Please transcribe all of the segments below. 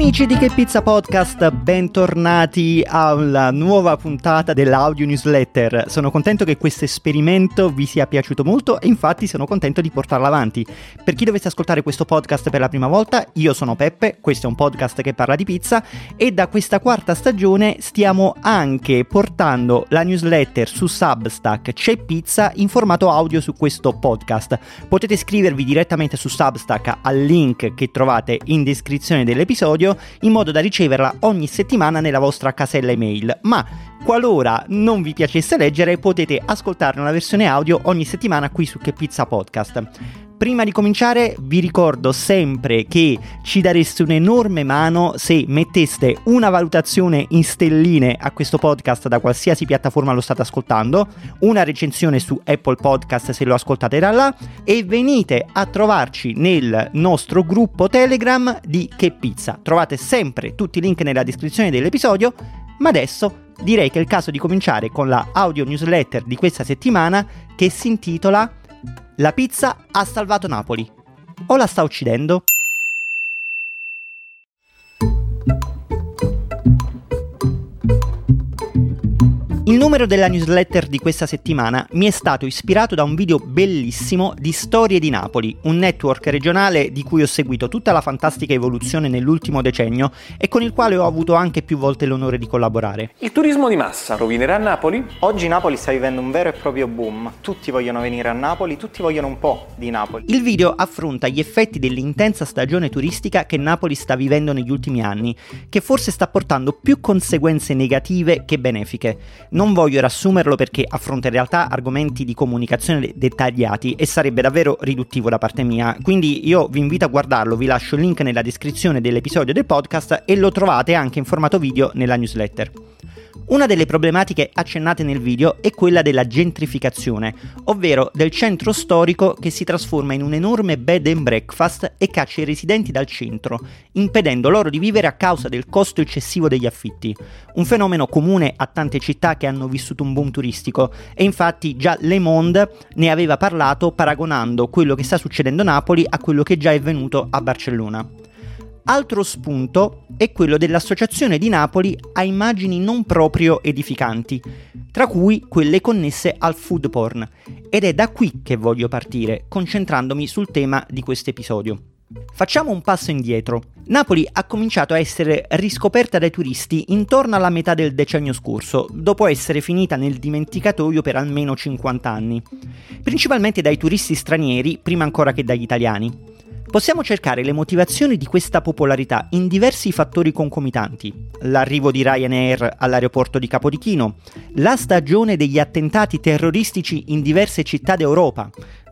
Amici di Che Pizza Podcast, bentornati alla nuova puntata dell'audio newsletter. Sono contento che questo esperimento vi sia piaciuto molto e infatti sono contento di portarlo avanti. Per chi dovesse ascoltare questo podcast per la prima volta, io sono Peppe, questo è un podcast che parla di pizza e da questa quarta stagione stiamo anche portando la newsletter su Substack C'è Pizza in formato audio su questo podcast. Potete iscrivervi direttamente su Substack al link che trovate in descrizione dell'episodio in modo da riceverla ogni settimana nella vostra casella email. Ma qualora non vi piacesse leggere potete ascoltarne una versione audio ogni settimana qui su Che Pizza Podcast. Prima di cominciare vi ricordo sempre che ci dareste un'enorme mano se metteste una valutazione in stelline a questo podcast da qualsiasi piattaforma lo state ascoltando, una recensione su Apple Podcast se lo ascoltate da là e venite a trovarci nel nostro gruppo Telegram di Che Pizza. Trovate sempre tutti i link nella descrizione dell'episodio, ma adesso direi che è il caso di cominciare con la audio newsletter di questa settimana che si intitola la pizza ha salvato Napoli. O la sta uccidendo? Il numero della newsletter di questa settimana mi è stato ispirato da un video bellissimo di Storie di Napoli, un network regionale di cui ho seguito tutta la fantastica evoluzione nell'ultimo decennio e con il quale ho avuto anche più volte l'onore di collaborare. Il turismo di massa rovinerà Napoli? Oggi Napoli sta vivendo un vero e proprio boom. Tutti vogliono venire a Napoli, tutti vogliono un po' di Napoli. Il video affronta gli effetti dell'intensa stagione turistica che Napoli sta vivendo negli ultimi anni, che forse sta portando più conseguenze negative che benefiche non voglio riassumerlo perché affronta in realtà argomenti di comunicazione dettagliati e sarebbe davvero riduttivo da parte mia, quindi io vi invito a guardarlo, vi lascio il link nella descrizione dell'episodio del podcast e lo trovate anche in formato video nella newsletter. Una delle problematiche accennate nel video è quella della gentrificazione, ovvero del centro storico che si trasforma in un enorme bed and breakfast e caccia i residenti dal centro, impedendo loro di vivere a causa del costo eccessivo degli affitti. Un fenomeno comune a tante città che hanno vissuto un boom turistico e infatti già Le Monde ne aveva parlato paragonando quello che sta succedendo a Napoli a quello che già è venuto a Barcellona. Altro spunto è quello dell'associazione di Napoli a immagini non proprio edificanti, tra cui quelle connesse al food porn, ed è da qui che voglio partire, concentrandomi sul tema di questo episodio. Facciamo un passo indietro. Napoli ha cominciato a essere riscoperta dai turisti intorno alla metà del decennio scorso, dopo essere finita nel dimenticatoio per almeno 50 anni, principalmente dai turisti stranieri prima ancora che dagli italiani. Possiamo cercare le motivazioni di questa popolarità in diversi fattori concomitanti. L'arrivo di Ryanair all'aeroporto di Capodichino, la stagione degli attentati terroristici in diverse città d'Europa,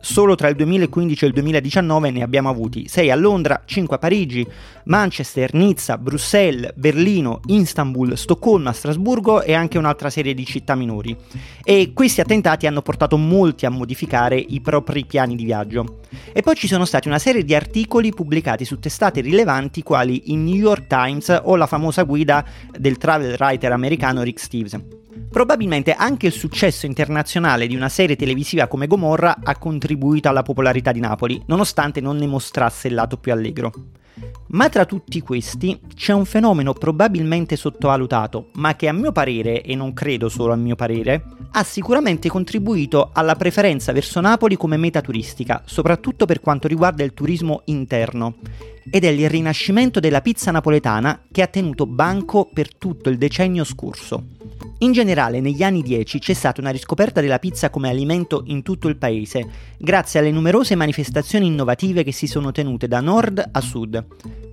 Solo tra il 2015 e il 2019 ne abbiamo avuti 6 a Londra, 5 a Parigi, Manchester, Nizza, Bruxelles, Berlino, Istanbul, Stoccolma, Strasburgo e anche un'altra serie di città minori. E questi attentati hanno portato molti a modificare i propri piani di viaggio. E poi ci sono stati una serie di articoli pubblicati su testate rilevanti quali il New York Times o la famosa guida del travel writer americano Rick Steves. Probabilmente anche il successo internazionale di una serie televisiva come Gomorra ha contribuito alla popolarità di Napoli, nonostante non ne mostrasse il lato più allegro. Ma tra tutti questi c'è un fenomeno probabilmente sottovalutato, ma che a mio parere, e non credo solo a mio parere, ha sicuramente contribuito alla preferenza verso Napoli come meta turistica, soprattutto per quanto riguarda il turismo interno, ed è il rinascimento della pizza napoletana che ha tenuto banco per tutto il decennio scorso. In generale, negli anni 10 c'è stata una riscoperta della pizza come alimento in tutto il paese, grazie alle numerose manifestazioni innovative che si sono tenute da nord a sud.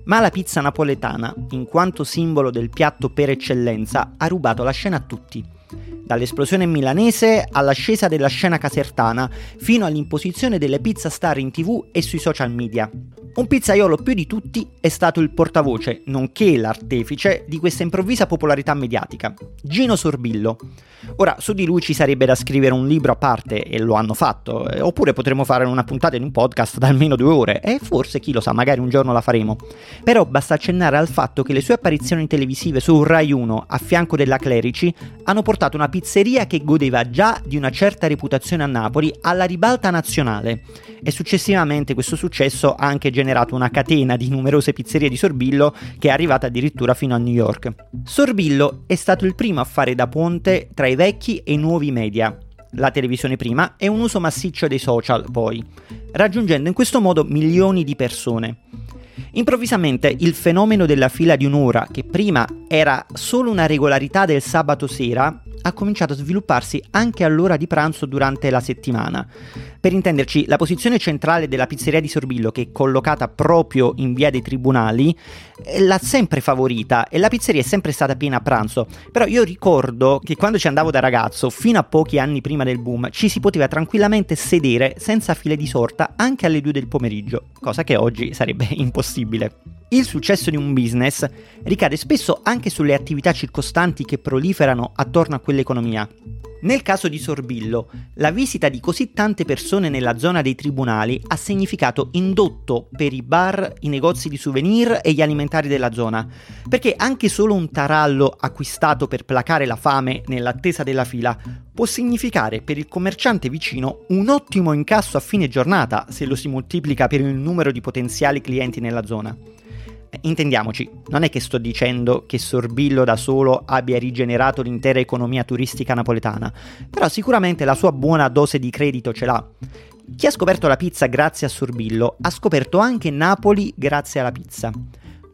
Ma la pizza napoletana, in quanto simbolo del piatto per eccellenza, ha rubato la scena a tutti dall'esplosione milanese all'ascesa della scena casertana, fino all'imposizione delle pizza star in tv e sui social media. Un pizzaiolo più di tutti è stato il portavoce, nonché l'artefice, di questa improvvisa popolarità mediatica, Gino Sorbillo. Ora, su di lui ci sarebbe da scrivere un libro a parte, e lo hanno fatto, eh, oppure potremmo fare una puntata in un podcast da almeno due ore, e forse, chi lo sa, magari un giorno la faremo. Però basta accennare al fatto che le sue apparizioni televisive su Rai 1 a fianco della Clerici hanno portato una pizzeria che godeva già di una certa reputazione a Napoli alla ribalta nazionale, e successivamente questo successo ha anche generato generato una catena di numerose pizzerie di Sorbillo che è arrivata addirittura fino a New York. Sorbillo è stato il primo a fare da ponte tra i vecchi e i nuovi media, la televisione prima e un uso massiccio dei social poi, raggiungendo in questo modo milioni di persone. Improvvisamente il fenomeno della fila di un'ora, che prima era solo una regolarità del sabato sera, ha cominciato a svilupparsi anche all'ora di pranzo durante la settimana. Per intenderci, la posizione centrale della pizzeria di Sorbillo, che è collocata proprio in via dei tribunali, eh, l'ha sempre favorita e la pizzeria è sempre stata piena a pranzo. Però io ricordo che quando ci andavo da ragazzo, fino a pochi anni prima del boom, ci si poteva tranquillamente sedere senza file di sorta anche alle 2 del pomeriggio, cosa che oggi sarebbe impossibile. Il successo di un business ricade spesso anche sulle attività circostanti che proliferano attorno a quell'economia. Nel caso di Sorbillo, la visita di così tante persone nella zona dei tribunali ha significato indotto per i bar, i negozi di souvenir e gli alimentari della zona, perché anche solo un tarallo acquistato per placare la fame nell'attesa della fila può significare per il commerciante vicino un ottimo incasso a fine giornata se lo si moltiplica per il numero di potenziali clienti nella zona. Intendiamoci, non è che sto dicendo che Sorbillo da solo abbia rigenerato l'intera economia turistica napoletana, però sicuramente la sua buona dose di credito ce l'ha. Chi ha scoperto la pizza grazie a Sorbillo ha scoperto anche Napoli grazie alla pizza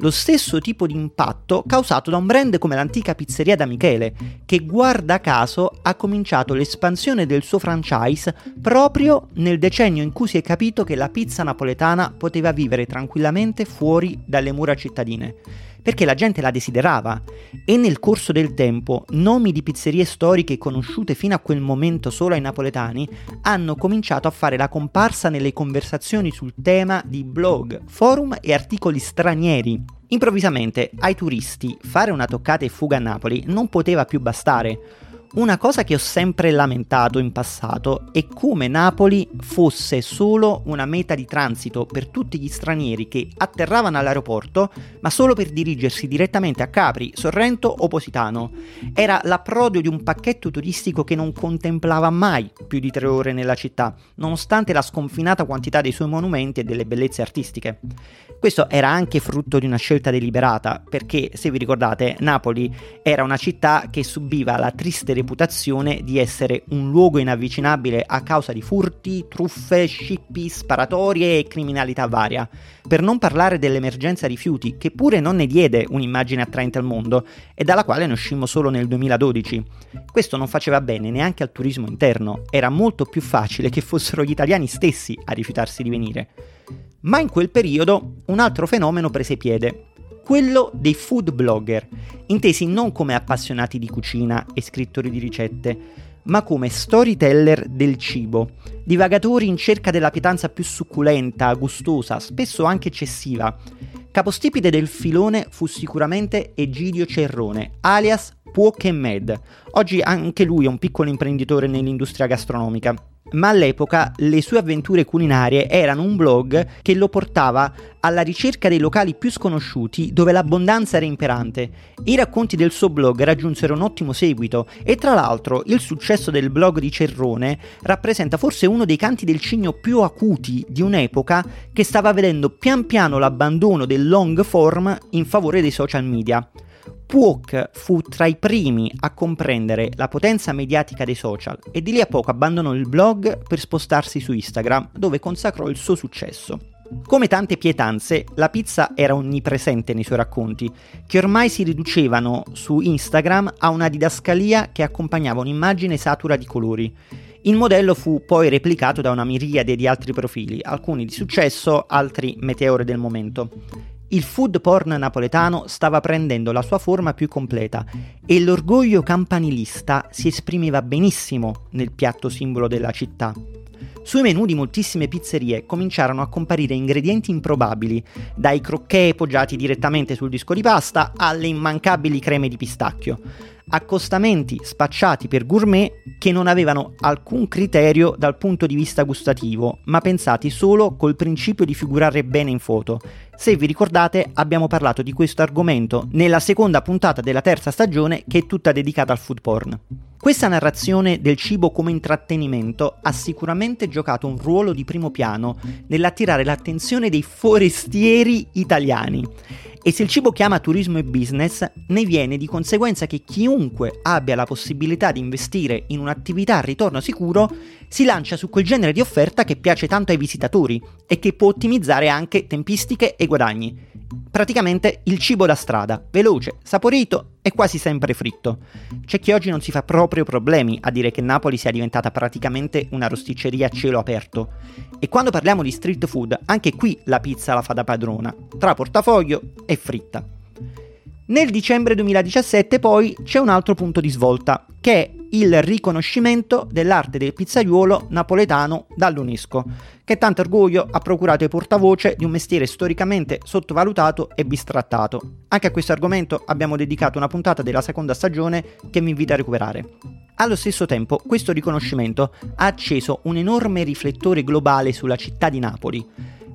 lo stesso tipo di impatto causato da un brand come l'antica pizzeria da Michele, che guarda caso ha cominciato l'espansione del suo franchise proprio nel decennio in cui si è capito che la pizza napoletana poteva vivere tranquillamente fuori dalle mura cittadine perché la gente la desiderava e nel corso del tempo nomi di pizzerie storiche conosciute fino a quel momento solo ai napoletani hanno cominciato a fare la comparsa nelle conversazioni sul tema di blog, forum e articoli stranieri. Improvvisamente ai turisti fare una toccata e fuga a Napoli non poteva più bastare una cosa che ho sempre lamentato in passato è come Napoli fosse solo una meta di transito per tutti gli stranieri che atterravano all'aeroporto, ma solo per dirigersi direttamente a Capri, Sorrento o Positano. Era l'approdo di un pacchetto turistico che non contemplava mai più di tre ore nella città, nonostante la sconfinata quantità dei suoi monumenti e delle bellezze artistiche. Questo era anche frutto di una scelta deliberata, perché se vi ricordate, Napoli era una città che subiva la triste reputazione di essere un luogo inavvicinabile a causa di furti, truffe, scippi, sparatorie e criminalità varia. Per non parlare dell'emergenza rifiuti, che pure non ne diede un'immagine attraente al mondo e dalla quale ne uscimmo solo nel 2012. Questo non faceva bene neanche al turismo interno, era molto più facile che fossero gli italiani stessi a rifiutarsi di venire. Ma in quel periodo un altro fenomeno prese piede, quello dei food blogger, intesi non come appassionati di cucina e scrittori di ricette, ma come storyteller del cibo, divagatori in cerca della pietanza più succulenta, gustosa, spesso anche eccessiva. Capostipite del filone fu sicuramente Egidio Cerrone, alias Puok Med. Oggi anche lui è un piccolo imprenditore nell'industria gastronomica ma all'epoca le sue avventure culinarie erano un blog che lo portava alla ricerca dei locali più sconosciuti dove l'abbondanza era imperante. I racconti del suo blog raggiunsero un ottimo seguito e tra l'altro il successo del blog di Cerrone rappresenta forse uno dei canti del cigno più acuti di un'epoca che stava vedendo pian piano l'abbandono del long form in favore dei social media. Puok fu tra i primi a comprendere la potenza mediatica dei social e di lì a poco abbandonò il blog per spostarsi su Instagram, dove consacrò il suo successo. Come tante pietanze, la pizza era onnipresente nei suoi racconti, che ormai si riducevano su Instagram a una didascalia che accompagnava un'immagine satura di colori. Il modello fu poi replicato da una miriade di altri profili, alcuni di successo, altri meteore del momento il food porn napoletano stava prendendo la sua forma più completa e l'orgoglio campanilista si esprimeva benissimo nel piatto simbolo della città. Sui menù di moltissime pizzerie cominciarono a comparire ingredienti improbabili, dai crocchè poggiati direttamente sul disco di pasta alle immancabili creme di pistacchio. accostamenti spacciati per gourmet che non avevano alcun criterio dal punto di vista gustativo, ma pensati solo col principio di figurare bene in foto. Se vi ricordate, abbiamo parlato di questo argomento nella seconda puntata della terza stagione che è tutta dedicata al food porn. Questa narrazione del cibo come intrattenimento ha sicuramente giocato un ruolo di primo piano nell'attirare l'attenzione dei forestieri italiani e se il cibo chiama turismo e business, ne viene di conseguenza che chiunque abbia la possibilità di investire in un'attività a ritorno sicuro si lancia su quel genere di offerta che piace tanto ai visitatori e che può ottimizzare anche tempistiche e guadagni. Praticamente il cibo da strada, veloce, saporito e quasi sempre fritto. C'è chi oggi non si fa proprio problemi a dire che Napoli sia diventata praticamente una rosticceria a cielo aperto. E quando parliamo di street food, anche qui la pizza la fa da padrona, tra portafoglio e fritta. Nel dicembre 2017 poi c'è un altro punto di svolta, che è il riconoscimento dell'arte del pizzaiuolo napoletano dall'UNESCO, che tanto orgoglio ha procurato il portavoce di un mestiere storicamente sottovalutato e bistrattato. Anche a questo argomento abbiamo dedicato una puntata della seconda stagione che vi invito a recuperare. Allo stesso tempo, questo riconoscimento ha acceso un enorme riflettore globale sulla città di Napoli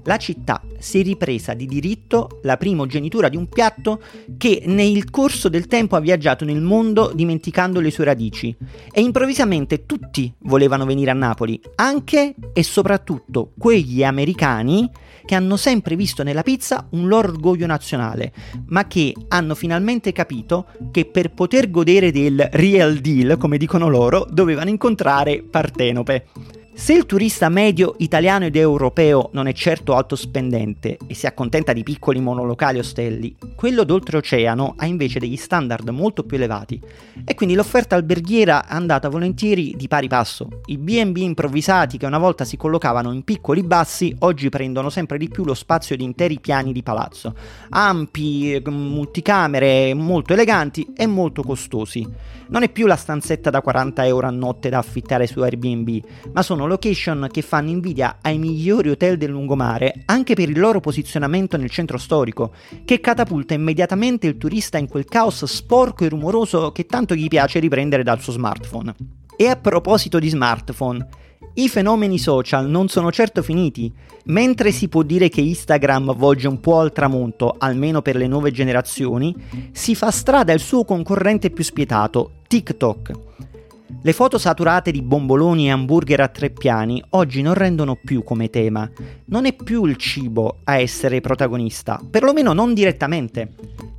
la città si è ripresa di diritto la primogenitura di un piatto che nel corso del tempo ha viaggiato nel mondo dimenticando le sue radici e improvvisamente tutti volevano venire a Napoli, anche e soprattutto quegli americani che hanno sempre visto nella pizza un loro orgoglio nazionale, ma che hanno finalmente capito che per poter godere del real deal, come dicono loro, dovevano incontrare Partenope. Se il turista medio italiano ed europeo non è certo alto spendente e si accontenta di piccoli monolocali ostelli, quello d'oltreoceano ha invece degli standard molto più elevati e quindi l'offerta alberghiera è andata volentieri di pari passo. I B&B improvvisati che una volta si collocavano in piccoli bassi oggi prendono sempre di più lo spazio di interi piani di palazzo, ampi, multicamere, molto eleganti e molto costosi. Non è più la stanzetta da 40 euro a notte da affittare su Airbnb, ma sono location che fanno invidia ai migliori hotel del lungomare anche per il loro posizionamento nel centro storico, che catapulta immediatamente il turista in quel caos sporco e rumoroso che tanto gli piace riprendere dal suo smartphone. E a proposito di smartphone, i fenomeni social non sono certo finiti. Mentre si può dire che Instagram volge un po' al tramonto, almeno per le nuove generazioni, si fa strada il suo concorrente più spietato, TikTok. Le foto saturate di bomboloni e hamburger a tre piani oggi non rendono più come tema. Non è più il cibo a essere protagonista, perlomeno non direttamente.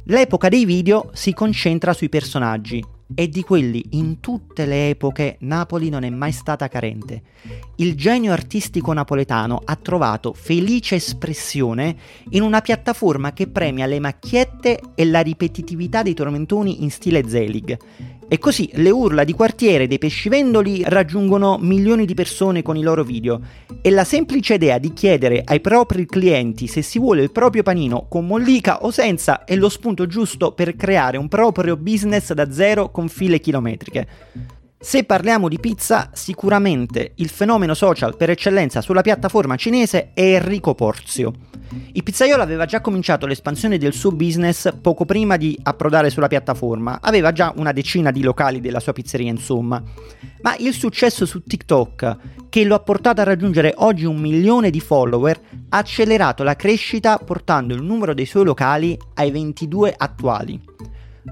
L'epoca dei video si concentra sui personaggi, e di quelli in tutte le epoche Napoli non è mai stata carente. Il genio artistico napoletano ha trovato felice espressione in una piattaforma che premia le macchiette e la ripetitività dei tormentoni in stile Zelig e così le urla di quartiere dei pescivendoli raggiungono milioni di persone con i loro video e la semplice idea di chiedere ai propri clienti se si vuole il proprio panino con mollica o senza è lo spunto giusto per creare un proprio business da zero con file chilometriche. Se parliamo di pizza, sicuramente il fenomeno social per eccellenza sulla piattaforma cinese è Enrico Porzio. Il pizzaiolo aveva già cominciato l'espansione del suo business poco prima di approdare sulla piattaforma, aveva già una decina di locali della sua pizzeria insomma, ma il successo su TikTok, che lo ha portato a raggiungere oggi un milione di follower, ha accelerato la crescita portando il numero dei suoi locali ai 22 attuali.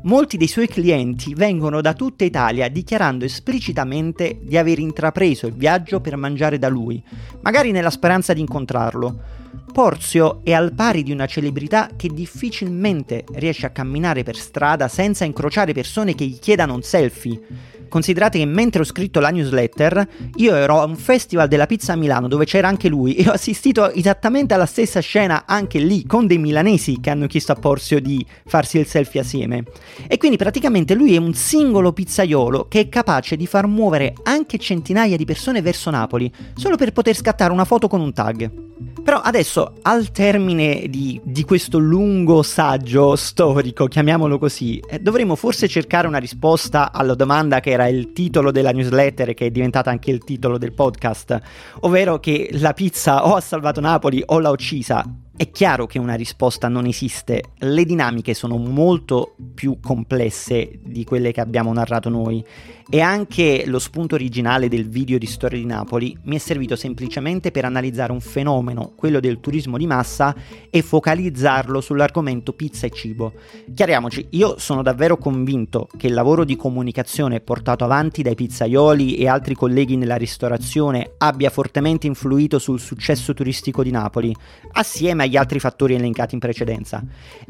Molti dei suoi clienti vengono da tutta Italia dichiarando esplicitamente di aver intrapreso il viaggio per mangiare da lui, magari nella speranza di incontrarlo. Porzio è al pari di una celebrità che difficilmente riesce a camminare per strada senza incrociare persone che gli chiedano un selfie. Considerate che mentre ho scritto la newsletter, io ero a un festival della pizza a Milano dove c'era anche lui e ho assistito esattamente alla stessa scena anche lì con dei milanesi che hanno chiesto a Porzio di farsi il selfie assieme. E quindi praticamente lui è un singolo pizzaiolo che è capace di far muovere anche centinaia di persone verso Napoli solo per poter scattare una foto con un tag. Però adesso, al termine di, di questo lungo saggio storico, chiamiamolo così, eh, dovremmo forse cercare una risposta alla domanda che era il titolo della newsletter e che è diventata anche il titolo del podcast, ovvero che la pizza o ha salvato Napoli o l'ha uccisa. È chiaro che una risposta non esiste, le dinamiche sono molto più complesse di quelle che abbiamo narrato noi e anche lo spunto originale del video di Storia di Napoli mi è servito semplicemente per analizzare un fenomeno, quello del turismo di massa, e focalizzarlo sull'argomento pizza e cibo. Chiariamoci, io sono davvero convinto che il lavoro di comunicazione portato avanti dai pizzaioli e altri colleghi nella ristorazione abbia fortemente influito sul successo turistico di Napoli, assieme agli altri fattori elencati in precedenza.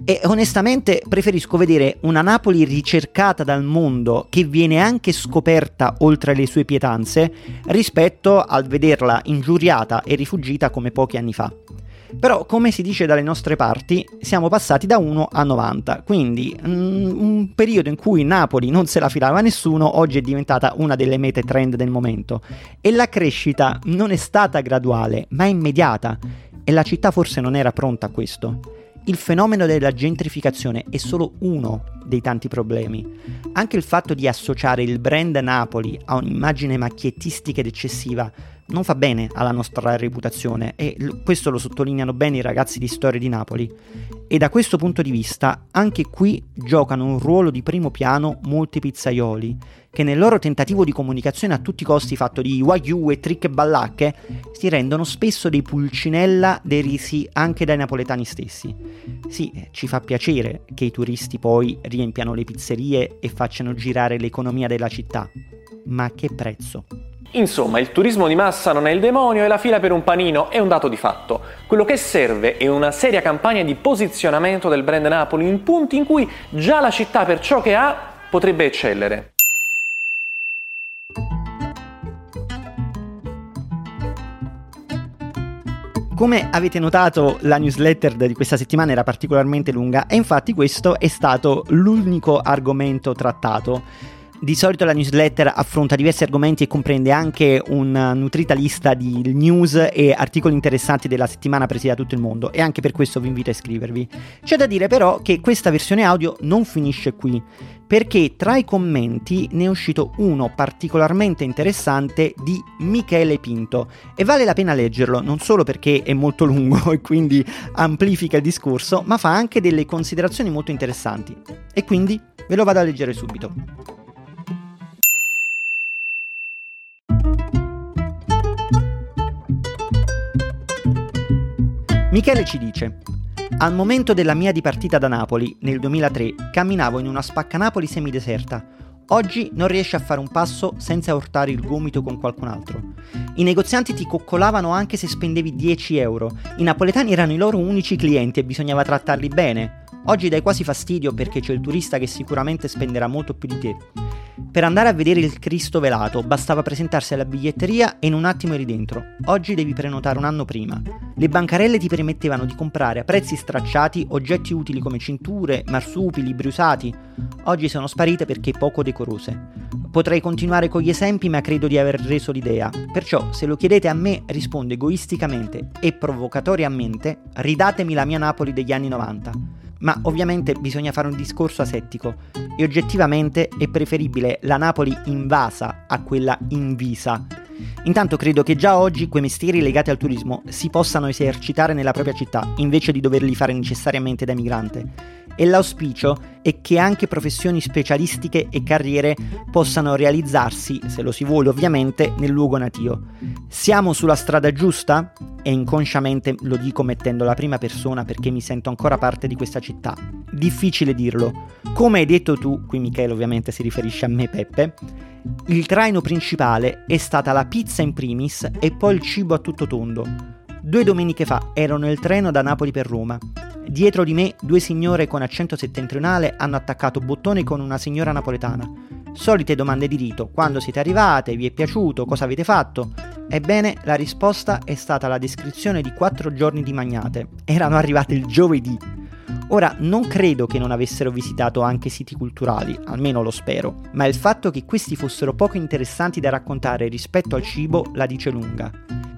E onestamente preferisco vedere una Napoli ricercata dal mondo che viene anche scoperta oltre le sue pietanze rispetto al vederla ingiuriata e rifugita come pochi anni fa. Però, come si dice dalle nostre parti, siamo passati da 1 a 90, quindi mm, un periodo in cui Napoli non se la filava nessuno, oggi è diventata una delle mete trend del momento. E la crescita non è stata graduale, ma immediata. E la città forse non era pronta a questo. Il fenomeno della gentrificazione è solo uno dei tanti problemi. Anche il fatto di associare il brand Napoli a un'immagine macchiettistica ed eccessiva non fa bene alla nostra reputazione e questo lo sottolineano bene i ragazzi di Storia di Napoli. E da questo punto di vista anche qui giocano un ruolo di primo piano molti pizzaioli che nel loro tentativo di comunicazione a tutti i costi fatto di wagyu e trick e ballacche si rendono spesso dei pulcinella derisi anche dai napoletani stessi. Sì, ci fa piacere che i turisti poi riempiano le pizzerie e facciano girare l'economia della città, ma a che prezzo? Insomma, il turismo di massa non è il demonio e la fila per un panino è un dato di fatto. Quello che serve è una seria campagna di posizionamento del brand Napoli in punti in cui già la città per ciò che ha potrebbe eccellere. Come avete notato, la newsletter di questa settimana era particolarmente lunga e infatti questo è stato l'unico argomento trattato. Di solito la newsletter affronta diversi argomenti e comprende anche una nutrita lista di news e articoli interessanti della settimana presi da tutto il mondo e anche per questo vi invito a iscrivervi. C'è da dire però che questa versione audio non finisce qui, perché tra i commenti ne è uscito uno particolarmente interessante di Michele Pinto e vale la pena leggerlo non solo perché è molto lungo e quindi amplifica il discorso, ma fa anche delle considerazioni molto interessanti. E quindi ve lo vado a leggere subito. Michele ci dice: Al momento della mia dipartita da Napoli, nel 2003, camminavo in una spacca Napoli semideserta. Oggi non riesci a fare un passo senza urtare il gomito con qualcun altro. I negozianti ti coccolavano anche se spendevi 10 euro. I napoletani erano i loro unici clienti e bisognava trattarli bene. Oggi dai quasi fastidio perché c'è il turista che sicuramente spenderà molto più di te. Per andare a vedere il Cristo velato bastava presentarsi alla biglietteria e in un attimo eri dentro. Oggi devi prenotare un anno prima. Le bancarelle ti permettevano di comprare a prezzi stracciati oggetti utili come cinture, marsupi, libri usati. Oggi sono sparite perché poco decorose. Potrei continuare con gli esempi, ma credo di aver reso l'idea. Perciò, se lo chiedete a me, rispondo egoisticamente e provocatoriamente: ridatemi la mia Napoli degli anni 90 ma ovviamente bisogna fare un discorso asettico e oggettivamente è preferibile la Napoli invasa a quella invisa. Intanto credo che già oggi quei mestieri legati al turismo si possano esercitare nella propria città invece di doverli fare necessariamente da migrante e l'auspicio è che anche professioni specialistiche e carriere possano realizzarsi, se lo si vuole ovviamente, nel luogo natio. Siamo sulla strada giusta? E inconsciamente lo dico mettendo la prima persona perché mi sento ancora parte di questa città. Difficile dirlo. Come hai detto tu, qui Michele ovviamente si riferisce a me Peppe, il traino principale è stata la pizza in primis e poi il cibo a tutto tondo. Due domeniche fa ero nel treno da Napoli per Roma Dietro di me due signore con accento settentrionale hanno attaccato bottone con una signora napoletana. Solite domande di rito, quando siete arrivate, vi è piaciuto, cosa avete fatto? Ebbene, la risposta è stata la descrizione di quattro giorni di magnate. Erano arrivate il giovedì. Ora, non credo che non avessero visitato anche siti culturali, almeno lo spero, ma il fatto che questi fossero poco interessanti da raccontare rispetto al cibo la dice lunga.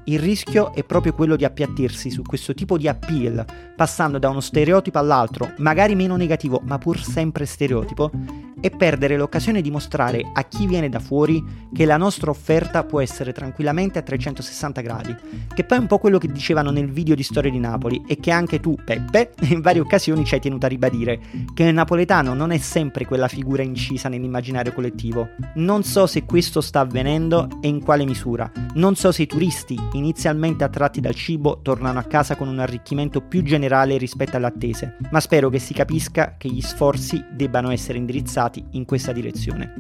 Il rischio è proprio quello di appiattirsi su questo tipo di appeal, passando da uno stereotipo all'altro, magari meno negativo, ma pur sempre stereotipo, e perdere l'occasione di mostrare a chi viene da fuori che la nostra offerta può essere tranquillamente a 360 gradi, che poi è un po' quello che dicevano nel video di Storia di Napoli e che anche tu, Peppe, in varie occasioni ci hai tenuto a ribadire, che il napoletano non è sempre quella figura incisa nell'immaginario collettivo. Non so se questo sta avvenendo e in quale misura. Non so se i turisti, inizialmente attratti dal cibo, tornano a casa con un arricchimento più generale rispetto alle attese, ma spero che si capisca che gli sforzi debbano essere indirizzati in questa direzione.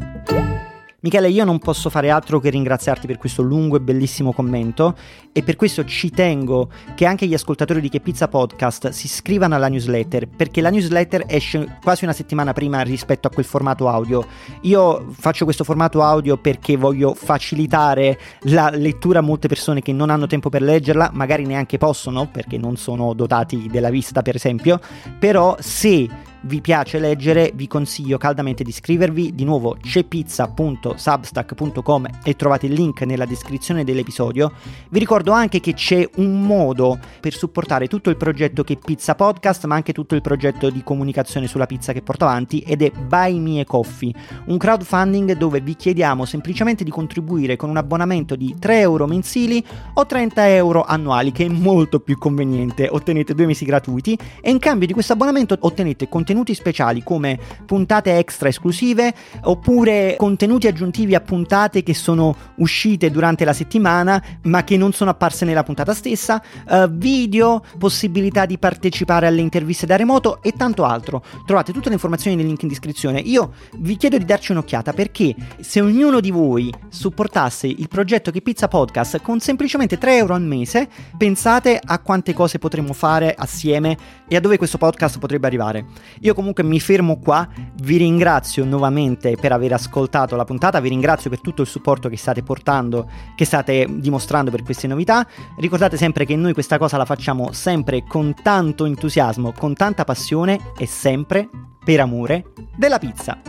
Michele, io non posso fare altro che ringraziarti per questo lungo e bellissimo commento e per questo ci tengo che anche gli ascoltatori di Che Pizza Podcast si iscrivano alla newsletter perché la newsletter esce quasi una settimana prima rispetto a quel formato audio. Io faccio questo formato audio perché voglio facilitare la lettura a molte persone che non hanno tempo per leggerla, magari neanche possono perché non sono dotati della vista per esempio, però se vi piace leggere, vi consiglio caldamente di iscrivervi. Di nuovo cepizza.substack.com e trovate il link nella descrizione dell'episodio. Vi ricordo anche che c'è un modo per supportare tutto il progetto che Pizza Podcast, ma anche tutto il progetto di comunicazione sulla pizza che porto avanti ed è Buy Me Coffee, un crowdfunding dove vi chiediamo semplicemente di contribuire con un abbonamento di 3 euro mensili o 30 euro annuali, che è molto più conveniente. Ottenete due mesi gratuiti e in cambio di questo abbonamento ottenete contenuti contenuti speciali come puntate extra esclusive oppure contenuti aggiuntivi a puntate che sono uscite durante la settimana ma che non sono apparse nella puntata stessa, uh, video, possibilità di partecipare alle interviste da remoto e tanto altro. Trovate tutte le informazioni nel link in descrizione. Io vi chiedo di darci un'occhiata perché se ognuno di voi supportasse il progetto Che Pizza Podcast con semplicemente 3 euro al mese, pensate a quante cose potremmo fare assieme e a dove questo podcast potrebbe arrivare. Io comunque mi fermo qua, vi ringrazio nuovamente per aver ascoltato la puntata, vi ringrazio per tutto il supporto che state portando, che state dimostrando per queste novità. Ricordate sempre che noi questa cosa la facciamo sempre con tanto entusiasmo, con tanta passione e sempre per amore della pizza.